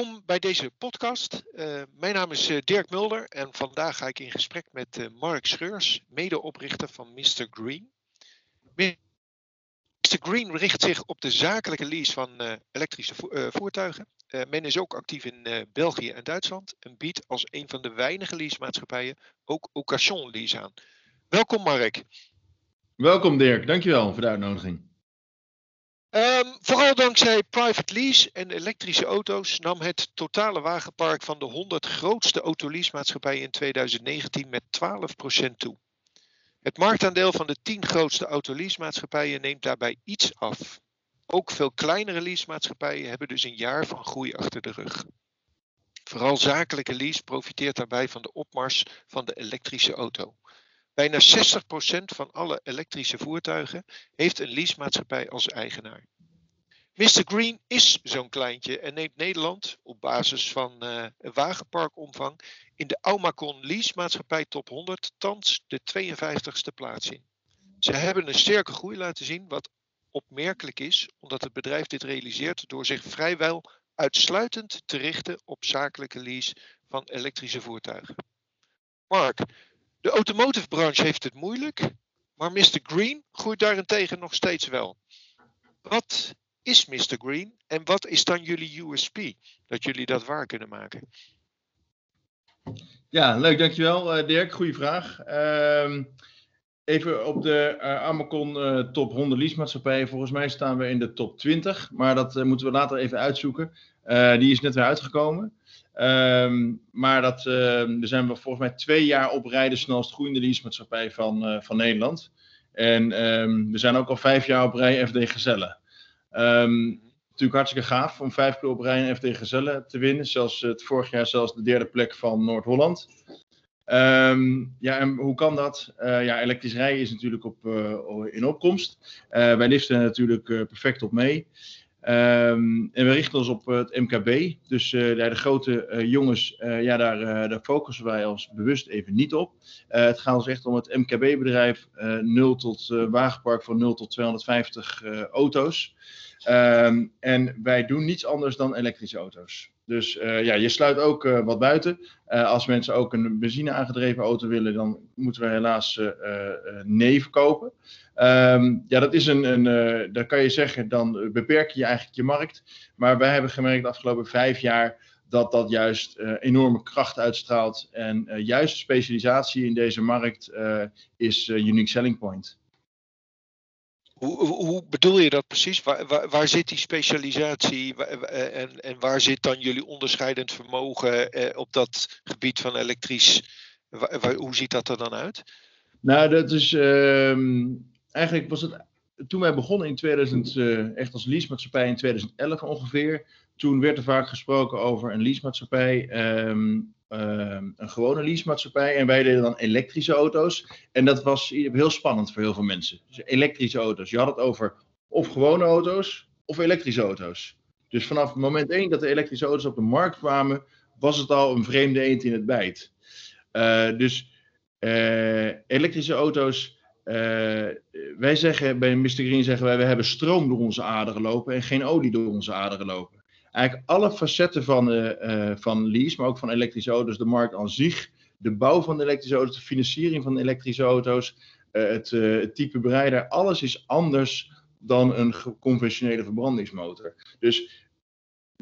welkom bij deze podcast. Uh, mijn naam is uh, Dirk Mulder en vandaag ga ik in gesprek met uh, Mark Scheurs, medeoprichter van Mr. Green. Mr. Green richt zich op de zakelijke lease van elektrische vo voertuigen. men is ook actief in België en Duitsland en biedt als een van de weinige leasemaatschappijen ook occasion lease aan. Welkom Mark. Welkom Dirk, dankjewel voor de uitnodiging. Um, vooral dankzij private lease en elektrische auto's nam het totale wagenpark van de 100 grootste autoleasemaatschappijen in 2019 met 12% toe. Het marktaandeel van de 10 grootste autoleasemaatschappijen neemt daarbij iets af. Ook veel kleinere leasemaatschappijen hebben dus een jaar van groei achter de rug. Vooral zakelijke lease profiteert daarbij van de opmars van de elektrische auto. Bijna 60% van alle elektrische voertuigen heeft een leasemaatschappij als eigenaar. Mr. Green is zo'n kleintje en neemt Nederland op basis van uh, wagenparkomvang in de Aumacon leasemaatschappij top 100 thans de 52ste plaats in. Ze hebben een sterke groei laten zien, wat opmerkelijk is, omdat het bedrijf dit realiseert door zich vrijwel uitsluitend te richten op zakelijke lease van elektrische voertuigen. Mark, de automotive branche heeft het moeilijk, maar Mr. Green groeit daarentegen nog steeds wel. Wat is Mr. Green en wat is dan jullie USP dat jullie dat waar kunnen maken? Ja, leuk, dankjewel uh, Dirk. Goeie vraag. Uh, even op de uh, top 100 leasemaatschappijen. Volgens mij staan we in de top 20, maar dat moeten we later even uitzoeken. die is net weer uitgekomen. Um, maar dat, uh, daar zijn we volgens mij twee jaar op rij de snelst groeiende leasemaatschappij van, uh, van Nederland. En um, we zijn ook al vijf jaar op rij FD Gezellen. Um, natuurlijk hartstikke gaaf om vijf keer op rij een FD Gezellen te winnen. Zelfs het vorig jaar zelfs de derde plek van Noord-Holland. ja, en hoe kan dat? Uh, ja, elektrisch rijden is natuurlijk op, uh, in opkomst. Wij liften er natuurlijk perfect op mee. Um, en we richten ons op het MKB. Dus uh, de grote uh, jongens, ja, daar, daar, focussen wij ons bewust even niet op. het gaat ons echt om het MKB-bedrijf, 0 tot wagenpark van 0 tot 250 auto's. Um, en wij doen niets anders dan elektrische auto's. Dus ja, je sluit ook wat buiten. Als mensen ook een benzine aangedreven auto willen, dan moeten we helaas nee verkopen. Um, ja, dat is een, een daar kan je zeggen, dan beperk je eigenlijk je markt. Maar wij hebben gemerkt de afgelopen vijf jaar dat dat juist enorme kracht uitstraalt. En juist specialisatie in deze markt is unique selling point. Hoe, hoe, bedoel je dat precies? Waar, waar, waar zit die specialisatie eh, en, en, waar zit dan jullie onderscheidend vermogen eh, op dat gebied van elektrisch? Waar, hoe ziet dat er dan uit? Nou, dat is uh, eigenlijk was het toen wij begonnen in 2000, uh, eh, echt als leasemaatschappij in 2011 ongeveer. Toen werd er vaak gesproken over een leasemaatschappij. Um, een gewone leasemaatschappij en wij deden dan elektrische auto's. En dat was heel spannend voor heel veel mensen. Dus elektrische auto's. Je had het over of gewone auto's of elektrische auto's. Dus vanaf het moment één dat de elektrische auto's op de markt kwamen, was het al een vreemde eend in het bijt. Uh, dus uh, elektrische auto's. Uh, wij zeggen bij Mr. Green zeggen wij, we hebben stroom door onze aderen lopen en geen olie door onze aderen lopen eigenlijk alle facetten van, uh, van lease, maar ook van elektrische auto's, de markt aan zich, de bouw van de elektrische auto's, de financiering van elektrische auto's, het, het, type bereider, alles is anders dan een conventionele verbrandingsmotor. Dus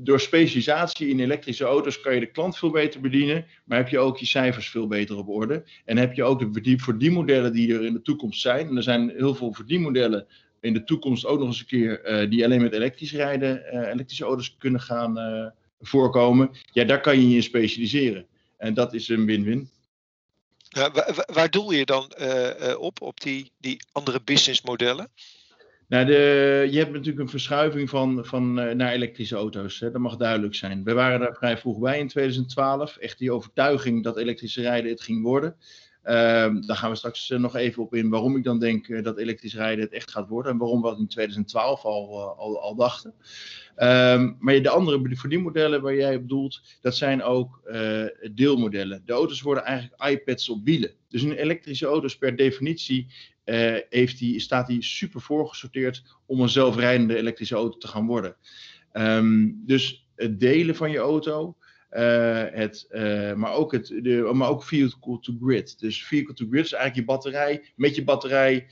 door specialisatie in elektrische auto's kan je de klant veel beter bedienen, maar heb je ook je cijfers veel beter op orde. En heb je ook de verdienmodellen die er in de toekomst zijn. En er zijn heel veel verdienmodellen in de toekomst ook nog eens een keer uh, die alleen met elektrisch rijden, uh, elektrische auto's kunnen gaan uh, voorkomen. Ja, daar kan je je in specialiseren. En dat is een win-win. Waar, doel je dan op, op die, die andere businessmodellen? Nou, je hebt natuurlijk een verschuiving van, van, naar elektrische auto's. Hè? Dat mag duidelijk zijn. We waren daar vrij vroeg bij in 2012. Echt die overtuiging dat elektrische rijden het ging worden. Um, daar gaan we straks uh, nog even op in waarom ik dan denk uh, dat elektrisch rijden het echt gaat worden en waarom we dat in 2012 al, al, dachten. Um, maar de andere verdienmodellen waar jij bedoelt, dat zijn ook deelmodellen. De auto's worden eigenlijk iPads op wielen. Dus een elektrische auto is per definitie heeft die, staat die super voorgesorteerd om een zelfrijdende elektrische auto te gaan worden. Um, dus het delen van je auto. het, maar, ook het, de, maar ook vehicle to grid. Dus vehicle to grid is eigenlijk je batterij, met je batterij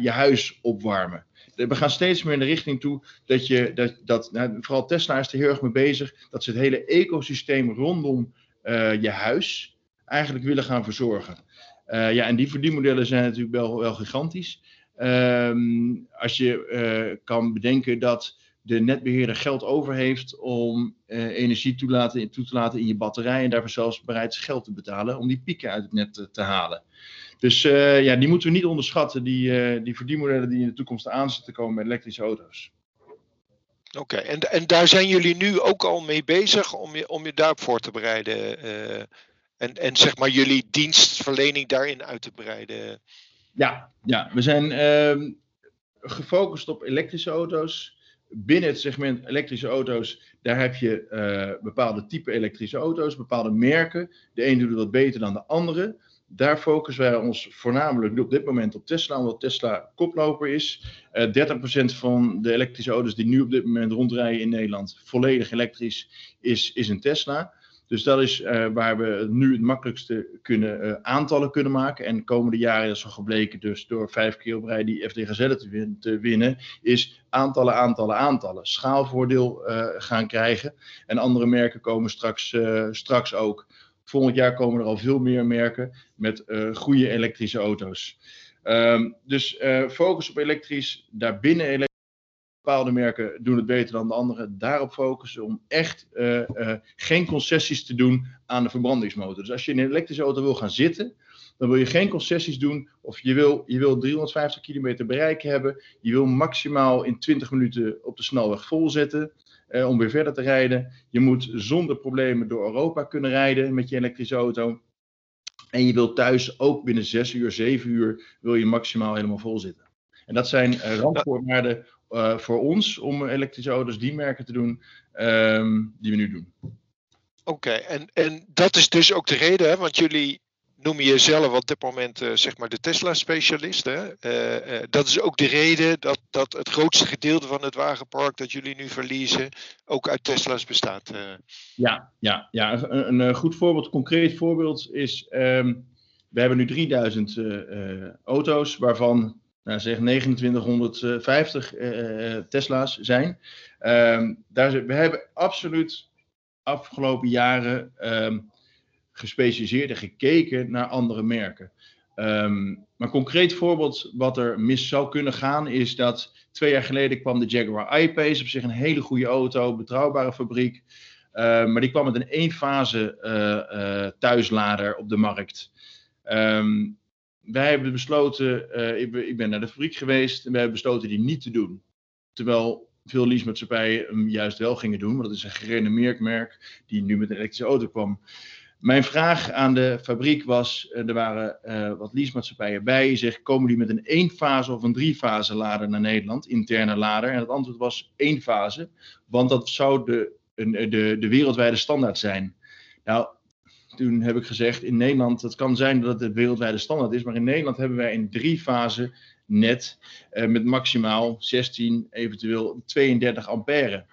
je huis opwarmen we gaan steeds meer in de richting toe dat je, dat, dat nou, vooral Tesla is er heel erg mee bezig, dat ze het hele ecosysteem rondom je huis eigenlijk willen gaan verzorgen. Uh, ja, en die verdienmodellen zijn natuurlijk wel, wel gigantisch. Um, als je uh, kan bedenken dat de netbeheerder geld over heeft om energie toe, laten, toe te laten in je batterij en daarvoor zelfs bereid is geld te betalen om die pieken uit het net te, halen. Dus ja, die moeten we niet onderschatten, die, die verdienmodellen die in de toekomst aan zitten komen met elektrische auto's. Oké, en, en daar zijn jullie nu ook al mee bezig om je, om je daarop voor te bereiden? En, en zeg maar jullie dienstverlening daarin uit te breiden? Ja, ja we zijn ehm, gefocust op elektrische auto's. Binnen het segment elektrische auto's, daar heb je bepaalde type elektrische auto's, bepaalde merken. De een doet het wat beter dan de andere. Daar focussen wij ons voornamelijk op dit moment op Tesla, omdat Tesla koploper is. Uh, eh, 30% van de elektrische auto's die nu op dit moment rondrijden in Nederland, volledig elektrisch, is, is een Tesla. Dus dat is uh, waar we nu het makkelijkste kunnen, uh, aantallen kunnen maken. En de komende jaren is al gebleken, dus door vijf keer op rij die FD Gazelle te, te, winnen, is aantallen, aantallen, aantallen. Schaalvoordeel gaan krijgen. En andere merken komen straks, straks ook. Volgend jaar komen er al veel meer merken met goede elektrische auto's. Um, dus focus op elektrisch, daarbinnen elektrisch. Bepaalde merken doen het beter dan de andere. Daarop focussen om echt uh, geen concessies te doen aan de verbrandingsmotor. Dus als je in een elektrische auto wil gaan zitten, dan wil je geen concessies doen. Of je wil, je wil 350 kilometer bereik hebben. Je wil maximaal in 20 minuten op de snelweg volzetten eh, om weer verder te rijden. Je moet zonder problemen door Europa kunnen rijden met je elektrische auto. En je wilt thuis ook binnen 6 uur, 7 uur, wil je maximaal helemaal vol zitten. En dat zijn uh, randvoorwaarden uh, voor ons om elektrische auto's die merken te doen um, die we nu doen. Oké, en, en dat is dus ook de reden, hè, want jullie noem je jezelf op dit moment uh, zeg maar de Tesla-specialist. Uh, uh, dat is ook de reden dat, dat het grootste gedeelte van het wagenpark dat jullie nu verliezen ook uit Tesla's bestaat. Ja, ja, ja een, een, goed voorbeeld, concreet voorbeeld is, um, we hebben nu 3000 auto's waarvan nou, zeg 2950 Tesla's zijn. Um, daar, we hebben absoluut afgelopen jaren um, gespecialiseerd en gekeken naar andere merken. Um, maar concreet voorbeeld wat er mis zou kunnen gaan is dat twee jaar geleden kwam de Jaguar I-Pace, op zich een hele goede auto, betrouwbare fabriek. Maar die kwam met een eenfase uh, thuislader op de markt. Wij hebben besloten, eh, ik, ik, ben naar de fabriek geweest en wij hebben besloten die niet te doen. Terwijl veel leasemaatschappijen hem juist wel gingen doen, want dat is een gerenommeerd merk die nu met een elektrische auto kwam. Mijn vraag aan de fabriek was: eh, er waren uh, wat leasemaatschappijen bij. Je zegt: komen die met een eenfase of een driefase lader naar Nederland, interne lader? En het antwoord was één fase, want dat zou de, de, de wereldwijde standaard zijn. Nou, toen heb ik gezegd: in Nederland, het kan zijn dat het de wereldwijde standaard is, maar in Nederland hebben wij een driefase net uh, met maximaal 16, eventueel 32 ampère.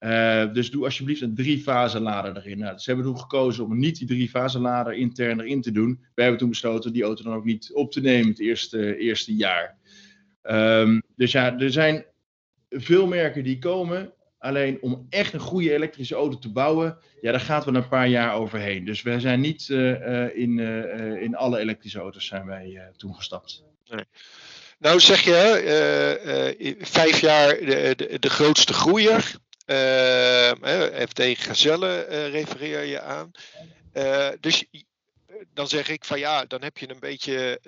Uh, dus doe alsjeblieft een drie-fase lader erin. Nou, dus hebben toen gekozen om niet die drie-fase lader intern erin te doen. Wij hebben toen besloten die auto dan ook niet op te nemen het eerste, eerste jaar. Um, dus ja, er zijn veel merken die komen. Alleen om echt een goede elektrische auto te bouwen, ja, daar gaat we een paar jaar overheen. Dus wij zijn niet uh, uh, in, in alle elektrische auto's zijn wij toen gestapt. Nee. Nou zeg je, vijf jaar de, de, de grootste groeier. Uh, FD Gazelle uh, refereer je aan. Uh, dus dan zeg ik van ja, dan heb je een beetje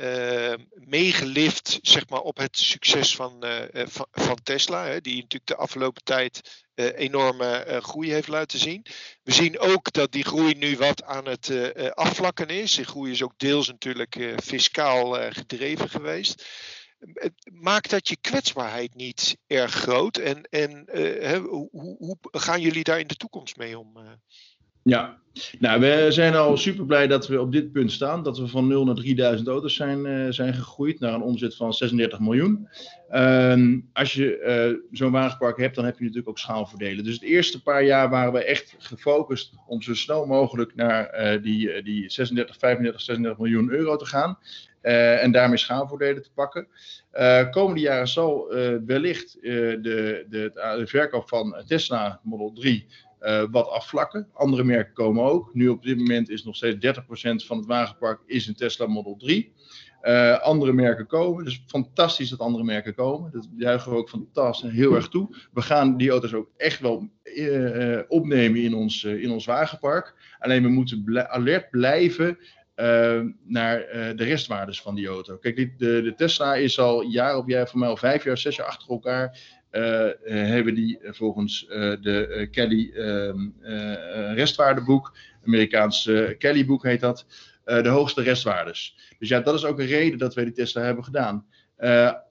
meegelift zeg maar, op het succes van, van, van, Tesla. Hè, die natuurlijk de afgelopen tijd enorme groei heeft laten zien. We zien ook dat die groei nu wat aan het afvlakken is. Die groei is ook deels natuurlijk fiscaal gedreven geweest maakt dat je kwetsbaarheid niet erg groot? En, en hoe, hoe, gaan jullie daar in de toekomst mee om? Ja, nou, we zijn al super blij dat we op dit punt staan. Dat we van 0 naar 3000 auto's zijn, uh, zijn gegroeid naar een omzet van 36 miljoen. Uh, als je uh, zo'n wagenpark hebt, dan heb je natuurlijk ook schaalvoordelen. Dus het eerste paar jaar waren we echt gefocust om zo snel mogelijk naar uh, die, die 36, 35, 36 miljoen euro te gaan. en daarmee schaalvoordelen te pakken. komende jaren zal wellicht de, de, verkoop van Tesla Model 3 uh, wat afvlakken. Andere merken komen ook. Nu op dit moment is nog steeds 30% van het wagenpark is een Tesla Model 3. Uh, eh, andere merken komen. Dus fantastisch dat andere merken komen. Dat juichen we ook fantastisch heel erg toe. We gaan die auto's ook echt wel uh, opnemen in ons, in ons wagenpark. Alleen we moeten alert blijven naar de restwaardes van die auto. Kijk, de, de Tesla is al jaar op jaar, voor mij al vijf jaar, zes jaar achter elkaar hebben die volgens uh, de Kelly ehm, restwaardeboek, Amerikaans Kelly boek heet dat, de hoogste restwaardes. Dus ja, dat is ook een reden dat wij die Tesla hebben gedaan.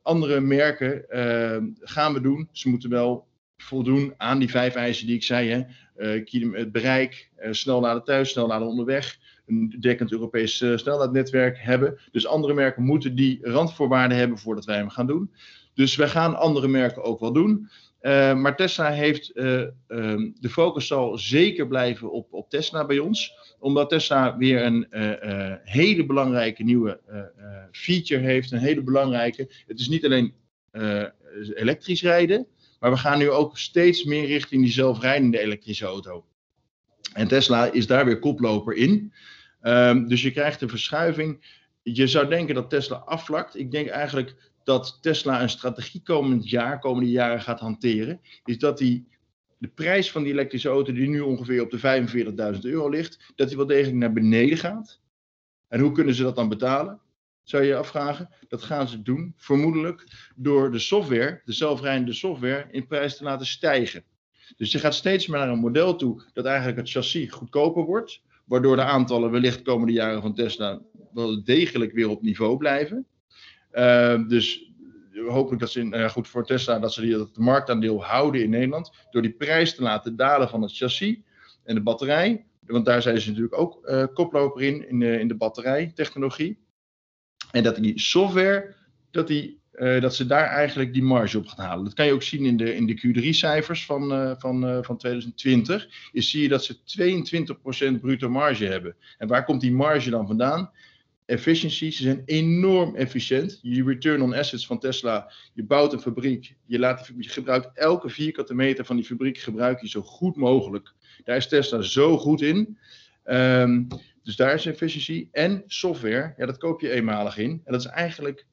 andere merken ehm, gaan we doen. Ze moeten wel voldoen aan die vijf eisen die ik zei. Hè. het bereik, snel naar thuis, snel naar de onderweg, een dekkend Europees snelheidnetwerk hebben. Dus andere merken moeten die randvoorwaarden hebben voordat wij hem gaan doen. Dus we gaan andere merken ook wel doen. Uh, maar Tesla heeft, uh, um, de focus zal zeker blijven op, op Tesla bij ons. Omdat Tesla weer een uh, hele belangrijke nieuwe feature heeft. Een hele belangrijke. Het is niet alleen elektrisch rijden. Maar we gaan nu ook steeds meer richting die zelfrijdende elektrische auto. En Tesla is daar weer koploper in. Um, dus je krijgt een verschuiving. Je zou denken dat Tesla afvlakt. Ik denk eigenlijk dat Tesla een strategie komend jaar, komende jaren gaat hanteren, is dat die de prijs van die elektrische auto, die nu ongeveer op de 45.000 euro ligt, dat die wel degelijk naar beneden gaat. En hoe kunnen ze dat dan betalen? Zou je je afvragen? Dat gaan ze doen, vermoedelijk, door de software, de zelfrijdende software, in prijs te laten stijgen. Dus je gaat steeds meer naar een model toe dat eigenlijk het chassis goedkoper wordt, waardoor de aantallen wellicht komende jaren van Tesla wel degelijk weer op niveau blijven. Uh, dus hopelijk dat ze, uh, goed voor Tesla, dat ze dat marktaandeel houden in Nederland. Door die prijs te laten dalen van het chassis en de batterij. Want daar zijn ze natuurlijk ook uh, koploper in, in de, batterijtechnologie. En dat die software, dat, die, dat ze daar eigenlijk die marge op gaan halen. Dat kan je ook zien in de, in de Q3-cijfers van, van, van 2020. Is zie je dat ze 22% bruto marge hebben. En waar komt die marge dan vandaan? Efficiency. Ze zijn enorm efficiënt. Je return on assets van Tesla. Je bouwt een fabriek. Je, laat, je gebruikt elke vierkante meter van die fabriek gebruik je zo goed mogelijk. Daar is Tesla zo goed in. Um, dus daar is efficiency. En software, ja, dat koop je eenmalig in. En dat is eigenlijk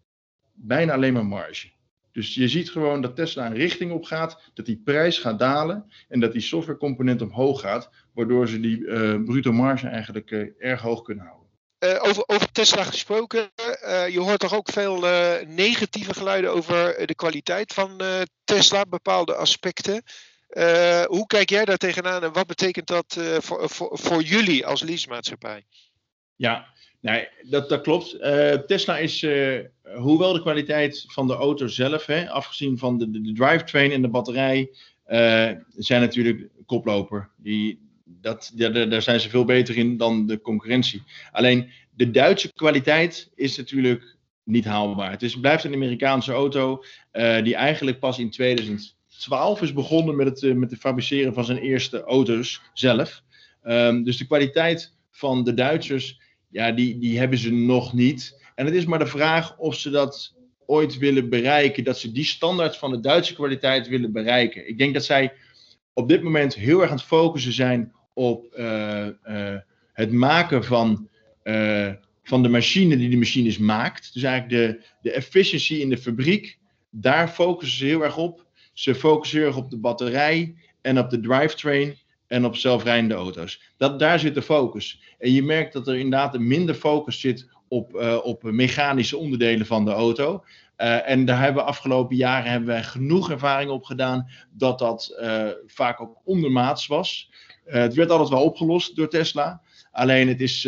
bijna alleen maar marge. Dus je ziet gewoon dat Tesla een richting op gaat, dat die prijs gaat dalen en dat die softwarecomponent omhoog gaat, waardoor ze die uh, bruto marge eigenlijk uh, erg hoog kunnen houden. Uh, over, over, Tesla gesproken, uh, je hoort toch ook veel uh, negatieve geluiden over de kwaliteit van Tesla, bepaalde aspecten. hoe kijk jij daar tegenaan en wat betekent dat voor, voor, voor, jullie als leasemaatschappij? Ja, nee, dat, dat klopt. Tesla is, hoewel de kwaliteit van de auto zelf, hè, afgezien van de, de, de drivetrain en de batterij, zijn natuurlijk koploper. Die, dat, ja, daar zijn ze veel beter in dan de concurrentie. Alleen de Duitse kwaliteit is natuurlijk niet haalbaar. Het is, blijft een Amerikaanse auto uh, die eigenlijk pas in 2012 is begonnen met het, uh, met het fabriceren van zijn eerste auto's zelf. Um, dus de kwaliteit van de Duitsers, ja, die, die hebben ze nog niet. En het is maar de vraag of ze dat ooit willen bereiken, dat ze die standaard van de Duitse kwaliteit willen bereiken. Ik denk dat zij op dit moment heel erg aan het focussen zijn op uh, uh, het maken van, uh, van de machine die de machines maakt. Dus eigenlijk de, de efficiency in de fabriek. Daar focussen ze heel erg op. Ze focussen erg op de batterij en op de drivetrain en op zelfrijdende auto's. Dat, daar zit de focus. En je merkt dat er inderdaad minder focus zit op, op mechanische onderdelen van de auto. Uh, en daar hebben we afgelopen jaren hebben wij genoeg ervaring op gedaan dat dat uh, vaak ook ondermaats was. Uh, het werd altijd wel opgelost door Tesla. Alleen het is,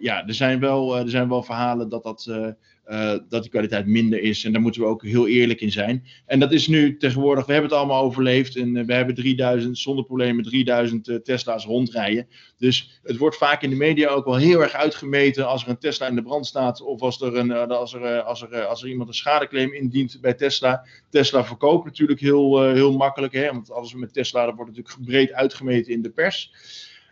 ja, er zijn, wel, er zijn wel verhalen dat dat uh, dat de kwaliteit minder is. En daar moeten we ook heel eerlijk in zijn. En dat is nu tegenwoordig, we hebben het allemaal overleefd. En uh, we hebben 3000, zonder problemen 3000 uh, Tesla's rondrijden. Dus het wordt vaak in de media ook wel heel erg uitgemeten als er een Tesla in de brand staat. Of als er, een, als er, als er, als er iemand een schadeclaim indient bij Tesla. Tesla verkoopt natuurlijk heel, heel makkelijk. Hè? Want alles met Tesla dat wordt natuurlijk breed uitgemeten in de pers.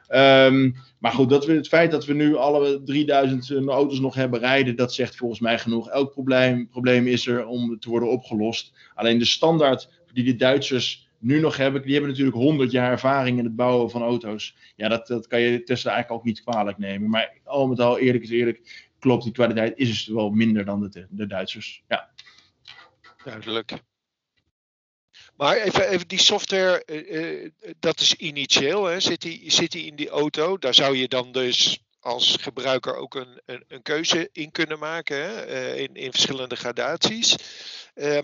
Um, maar goed, dat we, het feit dat we nu alle 3000 eh, auto's nog hebben rijden, dat zegt volgens mij genoeg. Elk probleem, probleem is er om te worden opgelost. Alleen de standaard die de Duitsers nu nog hebben, die hebben natuurlijk 100 jaar ervaring in het bouwen van auto's. Ja, dat, dat kan je Tesla eigenlijk ook niet kwalijk nemen. Maar al met al, eerlijk is eerlijk, klopt die kwaliteit is dus wel minder dan de, de Duitsers. Ja. Duidelijk. Maar even, die software, uh, uh, dat is initieel, hè? Zit, die, zit in die auto? Daar zou je dan dus als gebruiker ook een, een, een keuze in kunnen maken, hè? Uh, in, in verschillende gradaties.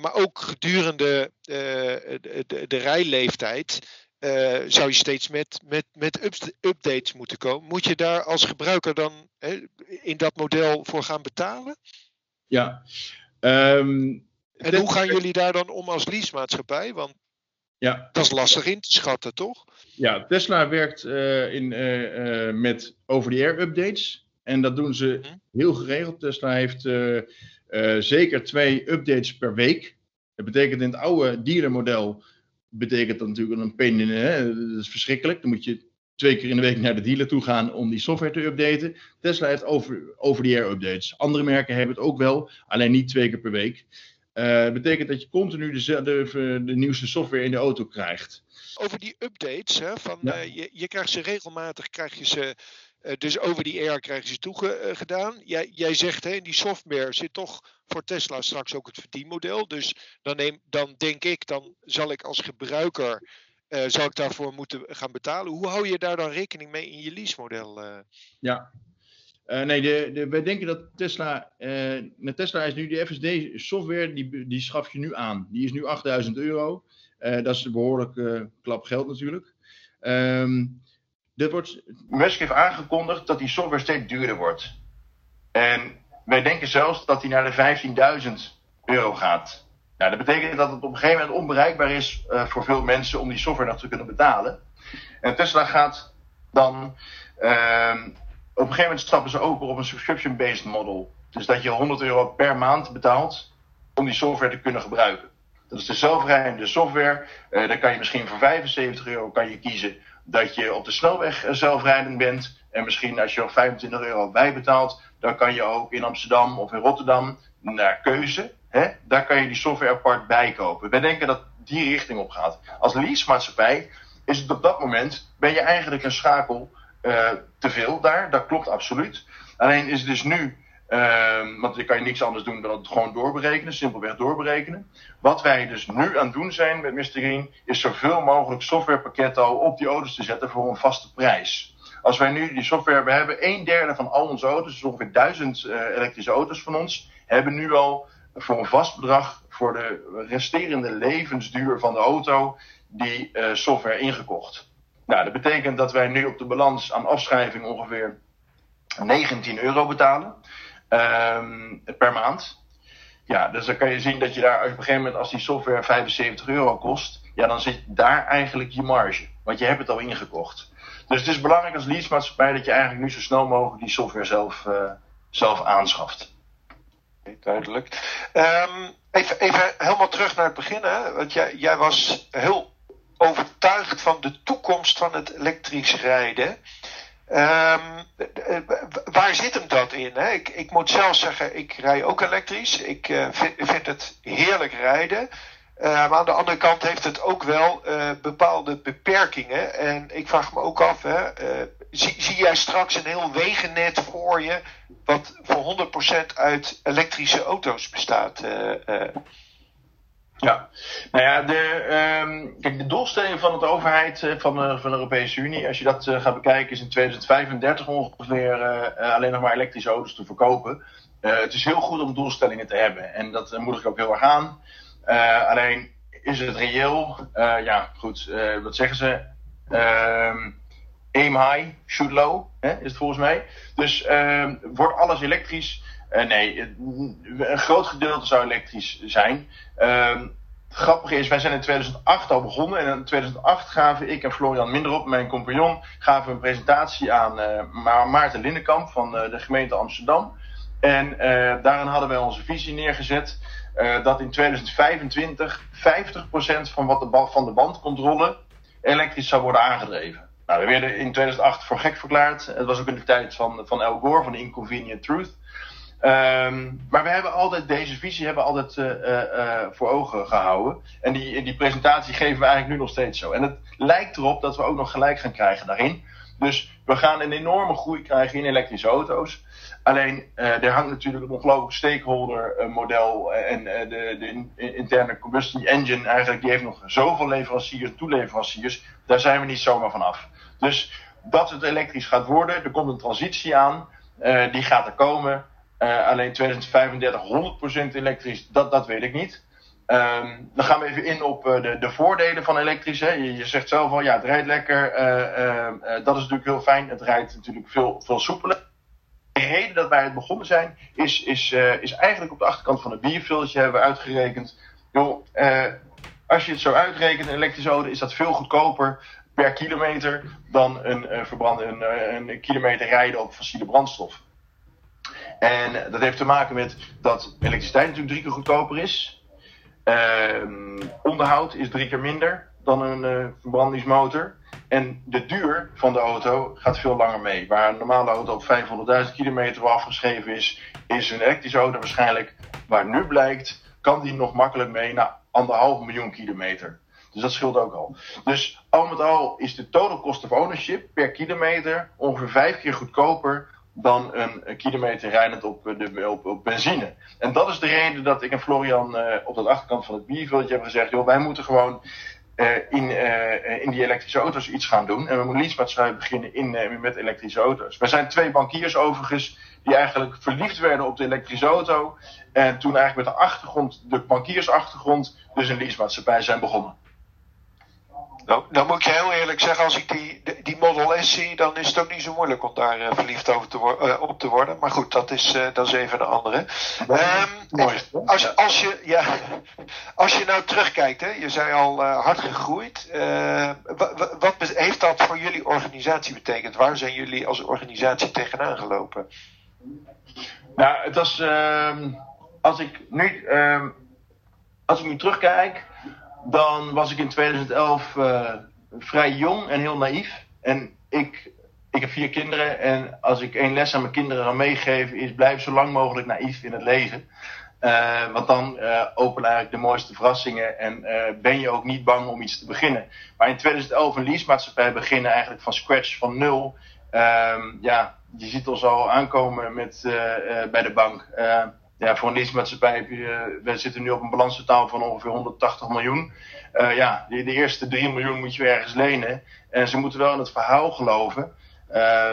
maar ook gedurende de, de, rijleeftijd zou je steeds met, met, met updates moeten komen. Moet je daar als gebruiker dan in dat model voor gaan betalen? Ja, um, en hoe gaan jullie daar dan om als leasemaatschappij? Want ja. dat is lastig in te schatten, toch? Ja, Tesla werkt uh, in, uh, uh, met over-the-air updates. En dat doen ze mhm. heel geregeld. Tesla heeft zeker twee updates per week. Dat betekent in het oude dierenmodel betekent dat natuurlijk een pain in hè? Dat is verschrikkelijk. Dan moet je twee keer in de week naar de dealer toe gaan om die software te updaten. Tesla heeft over, over-the-air updates. Andere merken hebben het ook wel, alleen niet twee keer per week. Uh, betekent dat je continu de, de, de, nieuwste software in de auto krijgt. Over die updates, hè, van, uh, je, je, krijgt ze regelmatig, krijg je ze, uh, dus over die air krijg je ze toegedaan. Jij, jij zegt, hè, in die software zit toch voor Tesla straks ook het verdienmodel. Dus dan, neem, dan denk ik, dan zal ik als gebruiker, zal ik daarvoor moeten gaan betalen. Hoe hou je daar dan rekening mee in je leasemodel? Ja, uh, nee, de, de, wij denken dat Tesla. Uh, Tesla is nu die FSD-software, die, die schaf je nu aan. Die is nu 8000 euro. Uh, dat is een behoorlijk klap geld natuurlijk. Um, wordt... Musk heeft aangekondigd dat die software steeds duurder wordt. En wij denken zelfs dat die naar de 15.000 euro gaat. Nou, dat betekent dat het op een gegeven moment onbereikbaar is voor veel mensen om die software nog te kunnen betalen. En Tesla gaat dan ehm, een gegeven moment stappen ze over op een subscription-based model. Dus dat je 100 euro per maand betaalt om die software te kunnen gebruiken. Dat is de zelfrijdende software. Uh, dan kan je misschien voor 75 euro kan je kiezen dat je op de snelweg eh, zelfrijdend bent. En misschien als je nog 25 euro bijbetaalt, dan kan je ook in Amsterdam of in Rotterdam naar keuze. Hè, daar kan je die software apart bijkopen. Wij denken dat die richting op gaat. Als leasemaatschappij is het op dat moment, ben je eigenlijk een schakel uh, te veel daar. Dat klopt absoluut. Alleen is het dus nu, uh, want je kan je niks anders doen dan het gewoon doorberekenen, simpelweg doorberekenen. Wat wij dus nu aan het doen zijn met Mr. Green, is zoveel mogelijk softwarepakketten op die auto's te zetten voor een vaste prijs. Als wij nu die software, we hebben een derde van al onze auto's, dus ongeveer duizend uh, elektrische auto's van ons, hebben nu al voor een vast bedrag voor de resterende levensduur van de auto die uh, software ingekocht. Dat betekent dat wij nu op de balans aan afschrijving ongeveer 19 euro betalen um, per maand. Ja, dus dan kan je zien dat je daar op een gegeven moment, als die software 75 euro kost, ja, dan zit daar eigenlijk je marge. Want je hebt het al ingekocht. Dus het is belangrijk als leasemaatschappij dat je eigenlijk nu zo snel mogelijk die software zelf, uh, zelf aanschaft. Duidelijk. Um, even, even helemaal terug naar het begin. Hè? Want jij, jij was heel overtuigd van de toekomst van het elektrisch rijden. Um, waar zit hem dat in? Hè? Ik, ik, moet zelf zeggen, ik rij ook elektrisch. Ik uh, vind, het heerlijk rijden. Maar aan de andere kant heeft het ook wel uh, bepaalde beperkingen. En ik vraag me ook af, hè, zie, zie, jij straks een heel wegennet voor je... wat voor 100% uit elektrische auto's bestaat? Ja, nou ja, de, um, kijk, de doelstelling van de overheid uh, van, uh, van de Europese Unie, als je dat uh, gaat bekijken, is in 2035 ongeveer alleen nog maar elektrische auto's te verkopen. het is heel goed om doelstellingen te hebben en dat moedig ik ook heel erg aan. alleen is het reëel? ja, goed, wat zeggen ze? Ehm, aim high, shoot low, hè, is het volgens mij. Dus ehm, wordt alles elektrisch? Uh, nee, een groot gedeelte zou elektrisch zijn. Ehm, het grappige is, wij zijn in 2008 al begonnen. En in 2008 gaven ik en Florian Minderop, mijn compagnon, gaven een presentatie aan uh, Maarten Lindenkamp van uh, de gemeente Amsterdam. En daarin hadden wij onze visie neergezet dat in 2025 50% van wat de van de bandcontrole elektrisch zou worden aangedreven. Nou, we werden in 2008 voor gek verklaard. Het was ook in de tijd van, van Al Gore, van Inconvenient Truth. Um, maar we hebben altijd deze visie hebben altijd uh, uh, voor ogen gehouden. En die, die presentatie geven we eigenlijk nu nog steeds zo. En het lijkt erop dat we ook nog gelijk gaan krijgen daarin. Dus we gaan een enorme groei krijgen in elektrische auto's. Alleen er hangt natuurlijk een ongelooflijk stakeholder model. En de, de, interne combustion engine eigenlijk, die heeft nog zoveel leveranciers, toeleveranciers. Daar zijn we niet zomaar van af. Dus dat het elektrisch gaat worden, er komt een transitie aan. die gaat er komen. Uh, alleen 2035 100% elektrisch, dat, dat weet ik niet. Um, dan gaan we even in op uh, de, de voordelen van elektrisch. Hè. Je, zegt zelf al, ja, het rijdt lekker. Dat is natuurlijk heel fijn. Het rijdt natuurlijk veel, veel soepeler. De reden dat wij het begonnen zijn, is, is, is eigenlijk op de achterkant van het biervulletje hebben we uitgerekend. Joh, als je het zo uitrekent, een elektrische auto, is dat veel goedkoper per kilometer dan een, verbranden, een, een kilometer rijden op fossiele brandstof. En dat heeft te maken met dat elektriciteit natuurlijk drie keer goedkoper is. Uh, onderhoud is drie keer minder dan een uh, verbrandingsmotor. En de duur van de auto gaat veel langer mee. Waar een normale auto op 500.000 kilometer afgeschreven is, is een elektrische auto waarschijnlijk, waar nu blijkt, kan die nog makkelijk mee naar anderhalf miljoen kilometer. Dus dat scheelt ook al. Dus al met al is de total cost of ownership per kilometer ongeveer vijf keer goedkoper dan een, kilometer rijdend op, eh, de, op, benzine. En dat is de reden dat ik en Florian uh, op de achterkant van het bierveldje hebben gezegd: joh, wij moeten gewoon uh, in, in die elektrische auto's iets gaan doen. En we moeten leasemaatschappij beginnen in, met elektrische auto's. Wij zijn twee bankiers overigens die eigenlijk verliefd werden op de elektrische auto. En toen eigenlijk met de achtergrond, de bankiersachtergrond, dus een leasemaatschappij zijn begonnen. Nou, dan moet je heel eerlijk zeggen, als ik die, die Model S zie, dan is het ook niet zo moeilijk om daar uh, verliefd over te uh, op te worden. Maar goed, dat is, uh, dat is even een andere. Um, als, als, je, ja, als je nou terugkijkt, hè, je zei al hard gegroeid. wat, wat heeft dat voor jullie organisatie betekend? Waar zijn jullie als organisatie tegenaan gelopen? Nou, het was. Ehm, als ik nu. Ehm, als ik nu terugkijk dan was ik in 2011 uh, eh, vrij jong en heel naïef. En ik, ik heb vier kinderen en als ik één les aan mijn kinderen ga meegeven is blijf zo lang mogelijk naïef in het leven. Uh, want dan uh, openen eigenlijk de mooiste verrassingen en ben je ook niet bang om iets te beginnen. Maar in 2011 een leasemaatschappij beginnen eigenlijk van scratch, van nul. Ehm, ja, je ziet ons al aankomen met, bij de bank ja, voor een leasemaatschappij heb je, we zitten nu op een balanstotaal van ongeveer 180 miljoen. Uh, ja, de, de, eerste 3 miljoen moet je ergens lenen. En ze moeten wel in het verhaal geloven uh,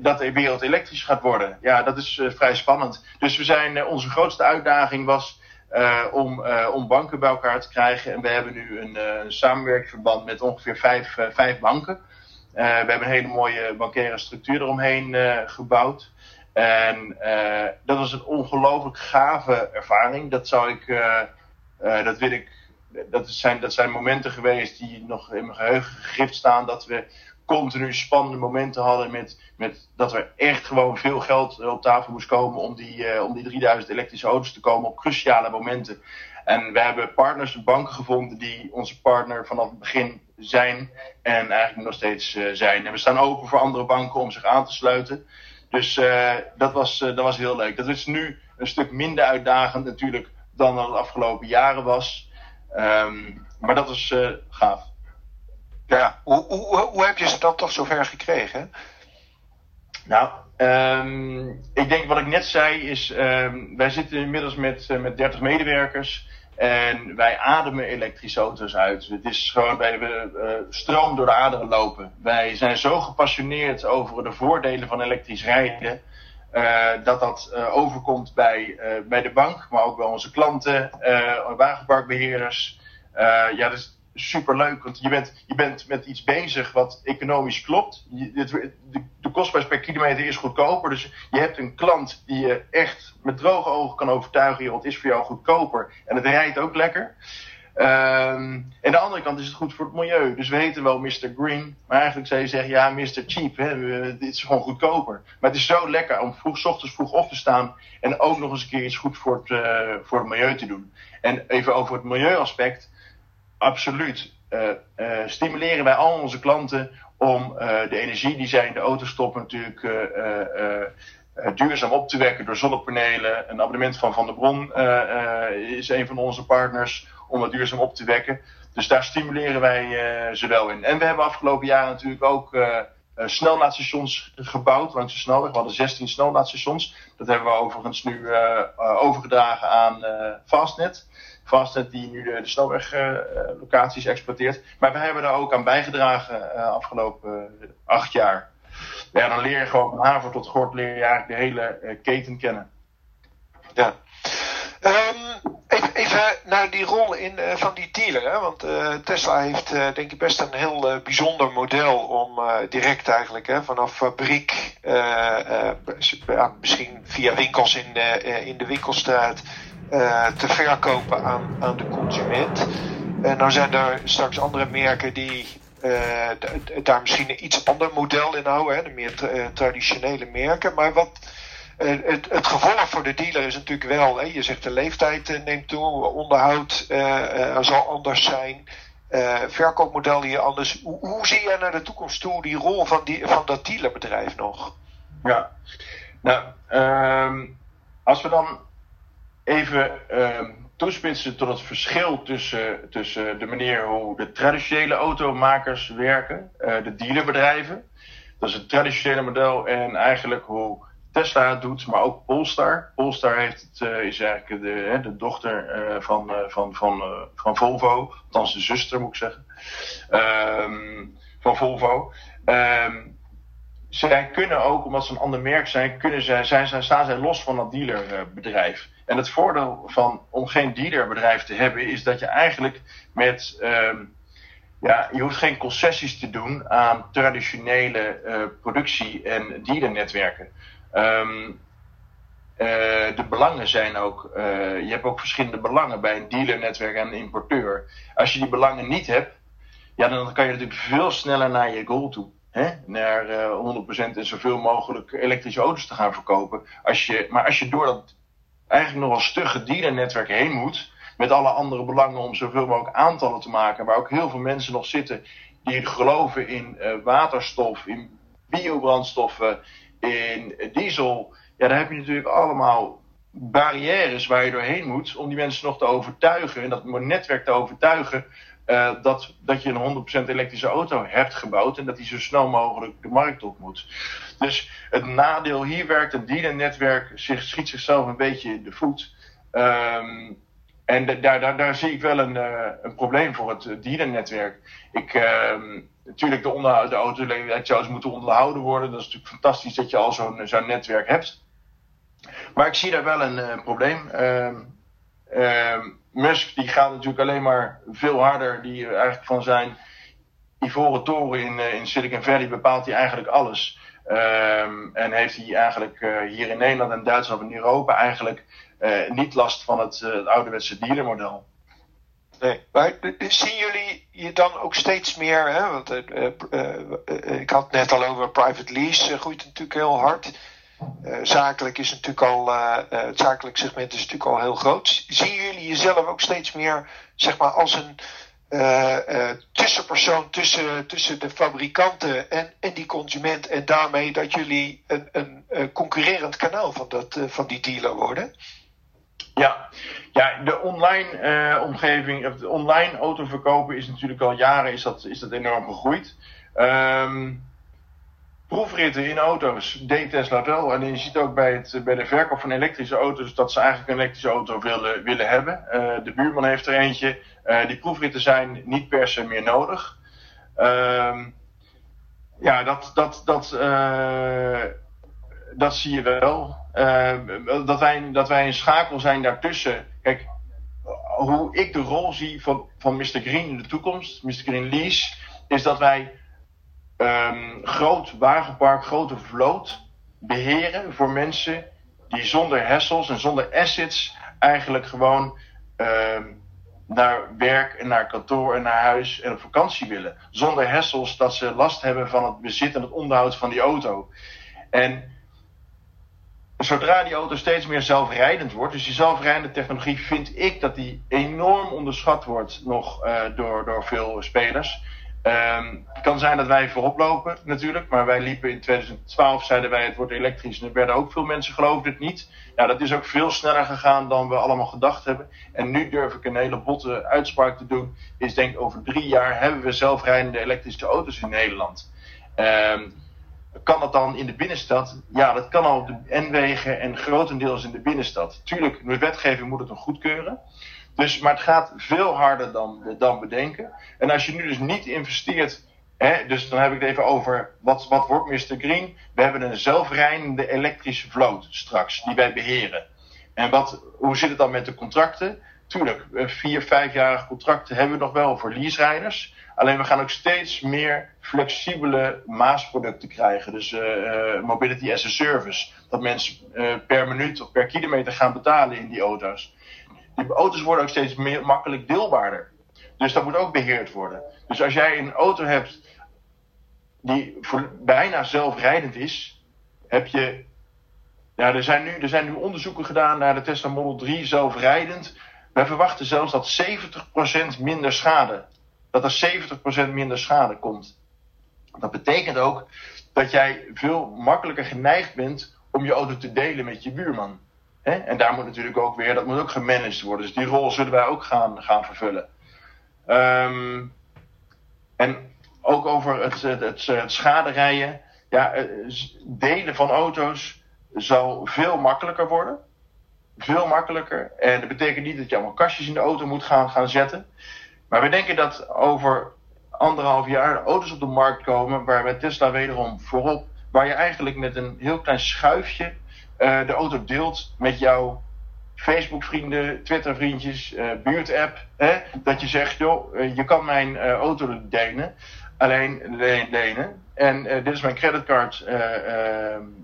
dat de wereld elektrisch gaat worden. Ja, dat is uh, vrij spannend. Dus we zijn, onze grootste uitdaging was om, om banken bij elkaar te krijgen. En we hebben nu een, een samenwerkingsverband met ongeveer vijf, vijf banken. we hebben een hele mooie bankaire structuur eromheen gebouwd. En uh, dat was een ongelooflijk gave ervaring. Dat zou ik, uh, uh, dat wil ik, dat zijn, dat zijn momenten geweest die nog in mijn geheugen gegrift staan. Dat we continu spannende momenten hadden met, met dat er echt gewoon veel geld op tafel moest komen om die, om die 3000 elektrische auto's te komen op cruciale momenten. En we hebben partners, banken gevonden die onze partner vanaf het begin zijn en eigenlijk nog steeds zijn. En we staan open voor andere banken om zich aan te sluiten. Dus uh, dat, was, uh, dat was heel leuk. Dat is nu een stuk minder uitdagend natuurlijk dan dat het afgelopen jaren was. Um, maar dat was uh, gaaf. Ja, hoe, hoe, hoe heb je ze dan toch zover gekregen? Nou, um, ik denk wat ik net zei is, um, wij zitten inmiddels met, met 30 medewerkers. En wij ademen elektrische auto's uit. Het is gewoon, wij hebben uh, stroom door de aderen lopen. Wij zijn zo gepassioneerd over de voordelen van elektrisch rijden. Uh, dat dat uh, overkomt bij, bij de bank, maar ook bij onze klanten, wagenparkbeheerders. ja, dus superleuk, want je bent, je bent met iets bezig wat economisch klopt. De, de kostprijs per kilometer is goedkoper, dus je hebt een klant die je echt met droge ogen kan overtuigen, joh, het is voor jou goedkoper en het rijdt ook lekker. Um, en de andere kant is het goed voor het milieu. Dus we heten wel Mr. Green. Maar eigenlijk zou je zeggen, ja, Mr. Cheap. Hè, dit is gewoon goedkoper. Maar het is zo lekker om vroeg, ochtends vroeg op te staan. En ook nog eens een keer iets goed voor het, uh, voor het milieu te doen. En even over het milieuaspect. Absoluut. Uh, uh, stimuleren wij al onze klanten om de energie die zij in de auto stoppen natuurlijk duurzaam op te wekken door zonnepanelen. Een abonnement van Van der Bron is een van onze partners om het duurzaam op te wekken. Dus daar stimuleren wij ze wel in. En we hebben afgelopen jaren natuurlijk ook snellaadstations gebouwd langs de snelweg. We hadden 16 snellaadstations. Dat hebben we overigens nu overgedragen aan Fastnet. Fastnet die nu de, de snelweglocaties exploiteert. Maar we hebben daar ook aan bijgedragen afgelopen acht jaar. Ja, dan leer je gewoon van haver tot gort leer je eigenlijk de hele keten kennen. Ja. Um, even, even, naar die rol in, van die dealer. Hè? Want Tesla heeft denk ik best een heel bijzonder model om direct eigenlijk hè, vanaf fabriek, misschien via winkels in, in de winkelstraat, te verkopen aan, aan de consument. En nou zijn er straks andere merken die daar misschien een iets ander model in houden, hè? de meer tra traditionele merken. Maar wat het, het, gevolg voor de dealer is natuurlijk wel, hè, je zegt de leeftijd neemt toe, onderhoud zal anders zijn, verkoopmodel hier anders. Hoe, zie jij naar de toekomst toe die rol van, die, van dat dealerbedrijf nog? Ja, nou, um, als we dan even um, toespitsen tot het verschil tussen, tussen de manier hoe de traditionele automakers werken, de dealerbedrijven, dat is het traditionele model en eigenlijk hoe Tesla doet, maar ook Polestar. Polestar heeft het, uh, is eigenlijk de, de dochter uh, van, van, van, van Volvo, althans de zuster moet ik zeggen, um, van Volvo. Um, zij kunnen ook, omdat ze een ander merk zijn, kunnen zij, zijn, staan zij los van dat dealerbedrijf. En het voordeel van om geen dealerbedrijf te hebben, is dat je eigenlijk met. Um, ja, je hoeft geen concessies te doen aan traditionele productie- en dealernetwerken. Um, uh, de belangen zijn ook, uh, je hebt ook verschillende belangen bij een dealernetwerk en een importeur. Als je die belangen niet hebt, ja, dan kan je natuurlijk veel sneller naar je goal toe. Hè? Naar uh, 100% en zoveel mogelijk elektrische auto's te gaan verkopen. Als je, maar als je door dat eigenlijk nogal stugge dealernetwerk heen moet, met alle andere belangen om zoveel mogelijk aantallen te maken, waar ook heel veel mensen nog zitten die geloven in uh, waterstof, in biobrandstoffen, in diesel, ja, daar heb je natuurlijk allemaal barrières waar je doorheen moet om die mensen nog te overtuigen en dat netwerk te overtuigen uh, dat, dat je een 100% elektrische auto hebt gebouwd en dat die zo snel mogelijk de markt op moet. Dus het nadeel hier werkt het dealernetwerk zich, schiet zichzelf een beetje de voet. Um, en daar, daar, daar zie ik wel een, uh, een probleem voor het dealernetwerk. Ik, uh, natuurlijk, de, onder, de auto moeten onderhouden worden. Dat is natuurlijk fantastisch dat je al zo'n zo'n netwerk hebt. Maar ik zie daar wel een probleem. Uh, Musk die gaat natuurlijk alleen maar veel harder. Die eigenlijk van zijn ivoren toren in, uh, in Silicon Valley bepaalt hij eigenlijk alles. Um, en heeft hij eigenlijk uh, hier in Nederland en Duitsland en Europa eigenlijk uh, niet last van het, ouderwetse dealermodel. Nee, maar zien jullie je dan ook steeds meer, hè, want ik had het net al over private lease, groeit natuurlijk heel hard. Zakelijk is natuurlijk al, het zakelijk segment is natuurlijk al heel groot. Zien jullie jezelf ook steeds meer, zeg maar, als een tussenpersoon tussen, tussen de fabrikanten en, en die consument en daarmee dat jullie een, een, concurrerend kanaal van, dat, van die dealer worden? Ja, ja de online omgeving, of de online autoverkopen is natuurlijk al jaren is dat, is dat enorm gegroeid. Um, proefritten in auto's deed Tesla wel. En je ziet ook bij, het, bij de verkoop van elektrische auto's dat ze eigenlijk een elektrische auto willen, willen hebben. Uh, de buurman heeft er eentje. Uh, die proefritten zijn niet per se meer nodig. Um, ja, dat, dat, dat, dat zie je wel. Dat, wij, dat wij een schakel zijn daartussen. Kijk, hoe ik de rol zie van, van Mr. Green in de toekomst, Mr. Green Lease, is dat wij um, groot wagenpark, grote vloot beheren voor mensen die zonder hassles en zonder assets eigenlijk gewoon um, naar werk en naar kantoor en naar huis en op vakantie willen. Zonder hassles dat ze last hebben van het bezit en het onderhoud van die auto. En zodra die auto steeds meer zelfrijdend wordt, dus die zelfrijdende technologie, vind ik dat die enorm onderschat wordt nog uh, door, door veel spelers. Um, het kan zijn dat wij voorop lopen natuurlijk, maar wij liepen in 2012, zeiden wij het wordt elektrisch en er werden ook veel mensen geloofden het niet. Nou, dat is ook veel sneller gegaan dan we allemaal gedacht hebben. En nu durf ik een hele botte uitspraak te doen, is denk ik over drie jaar hebben we zelfrijdende elektrische auto's in Nederland. Um, kan dat dan in de binnenstad? Ja, dat kan al op de N-wegen en grotendeels in de binnenstad. Tuurlijk, de wetgeving moet het nog goedkeuren. Dus, maar het gaat veel harder dan, dan bedenken. En als je nu dus niet investeert, hè, dus dan heb ik het even over wat, wat wordt Mr. Green? We hebben een zelfrijdende elektrische vloot straks, die wij beheren. En wat, hoe zit het dan met de contracten? Tuurlijk, eh, vier, vijfjarige contracten hebben we nog wel voor leaserijders. Alleen we gaan ook steeds meer flexibele maasproducten krijgen. Dus uh, mobility as a service. Dat mensen per minuut of per kilometer gaan betalen in die auto's. Die auto's worden ook steeds meer makkelijk deelbaarder. Dus dat moet ook beheerd worden. Dus als jij een auto hebt die bijna zelfrijdend is, heb je. Ja, er zijn, nu, er zijn nu onderzoeken gedaan naar de Tesla Model 3 zelfrijdend. Wij verwachten zelfs dat 70% minder schade dat er 70% minder schade komt. Dat betekent ook dat jij veel makkelijker geneigd bent om je auto te delen met je buurman. En daar moet natuurlijk ook weer, dat moet ook gemanaged worden. Dus die rol zullen wij ook gaan, gaan vervullen. Um, en ook over het, het, het. Ja, eh, delen van auto's zal veel makkelijker worden. Veel makkelijker. En dat betekent niet dat je allemaal kastjes in de auto moet gaan, gaan zetten. Maar we denken dat over anderhalf jaar auto's op de markt komen, waar met Tesla wederom voorop, waar je eigenlijk met een heel klein schuifje uh, de auto deelt met jouw Facebook-vrienden, Twitter-vriendjes, uh, buurt-app. Dat je zegt, joh, uh, je kan mijn auto delen, alleen lenen. En dit is mijn creditcard,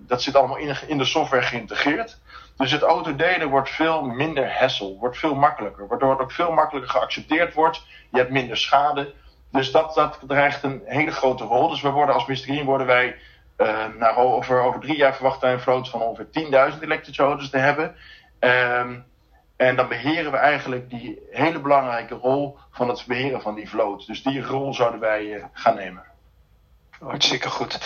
dat zit allemaal in, in de software geïntegreerd. Dus het autodelen wordt veel minder hassle, wordt veel makkelijker. Waardoor het ook veel makkelijker geaccepteerd wordt. Je hebt minder schade. Dus dat, dat dreigt een hele grote rol. Dus we worden als. Green worden wij nou, over, over drie jaar verwachten wij een vloot van ongeveer 10.000 elektrische auto's te hebben. Um, en dan beheren we eigenlijk die hele belangrijke rol van het beheren van die vloot. Dus die rol zouden wij uh, gaan nemen. Hartstikke goed.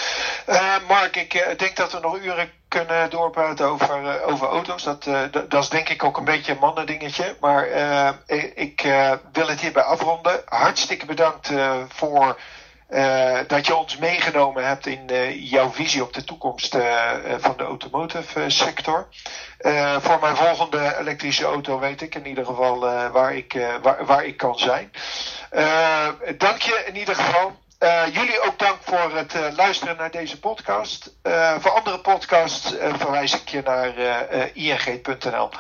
Uh, Mark, ik uh, denk dat we nog uren kunnen doorpraten over, over auto's. Dat, dat is denk ik ook een beetje een mannendingetje. Maar ik wil het hierbij afronden. Hartstikke bedankt voor dat je ons meegenomen hebt in jouw visie op de toekomst van de automotive sector. voor mijn volgende elektrische auto weet ik in ieder geval waar, ik, waar, waar ik kan zijn. dank je in ieder geval. Jullie ook dank voor het luisteren naar deze podcast. Voor andere podcasts verwijs ik je naar ing.nl.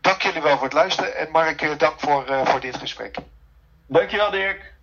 dank jullie wel voor het luisteren. En Mark, dank voor, voor dit gesprek. Dankjewel Dirk.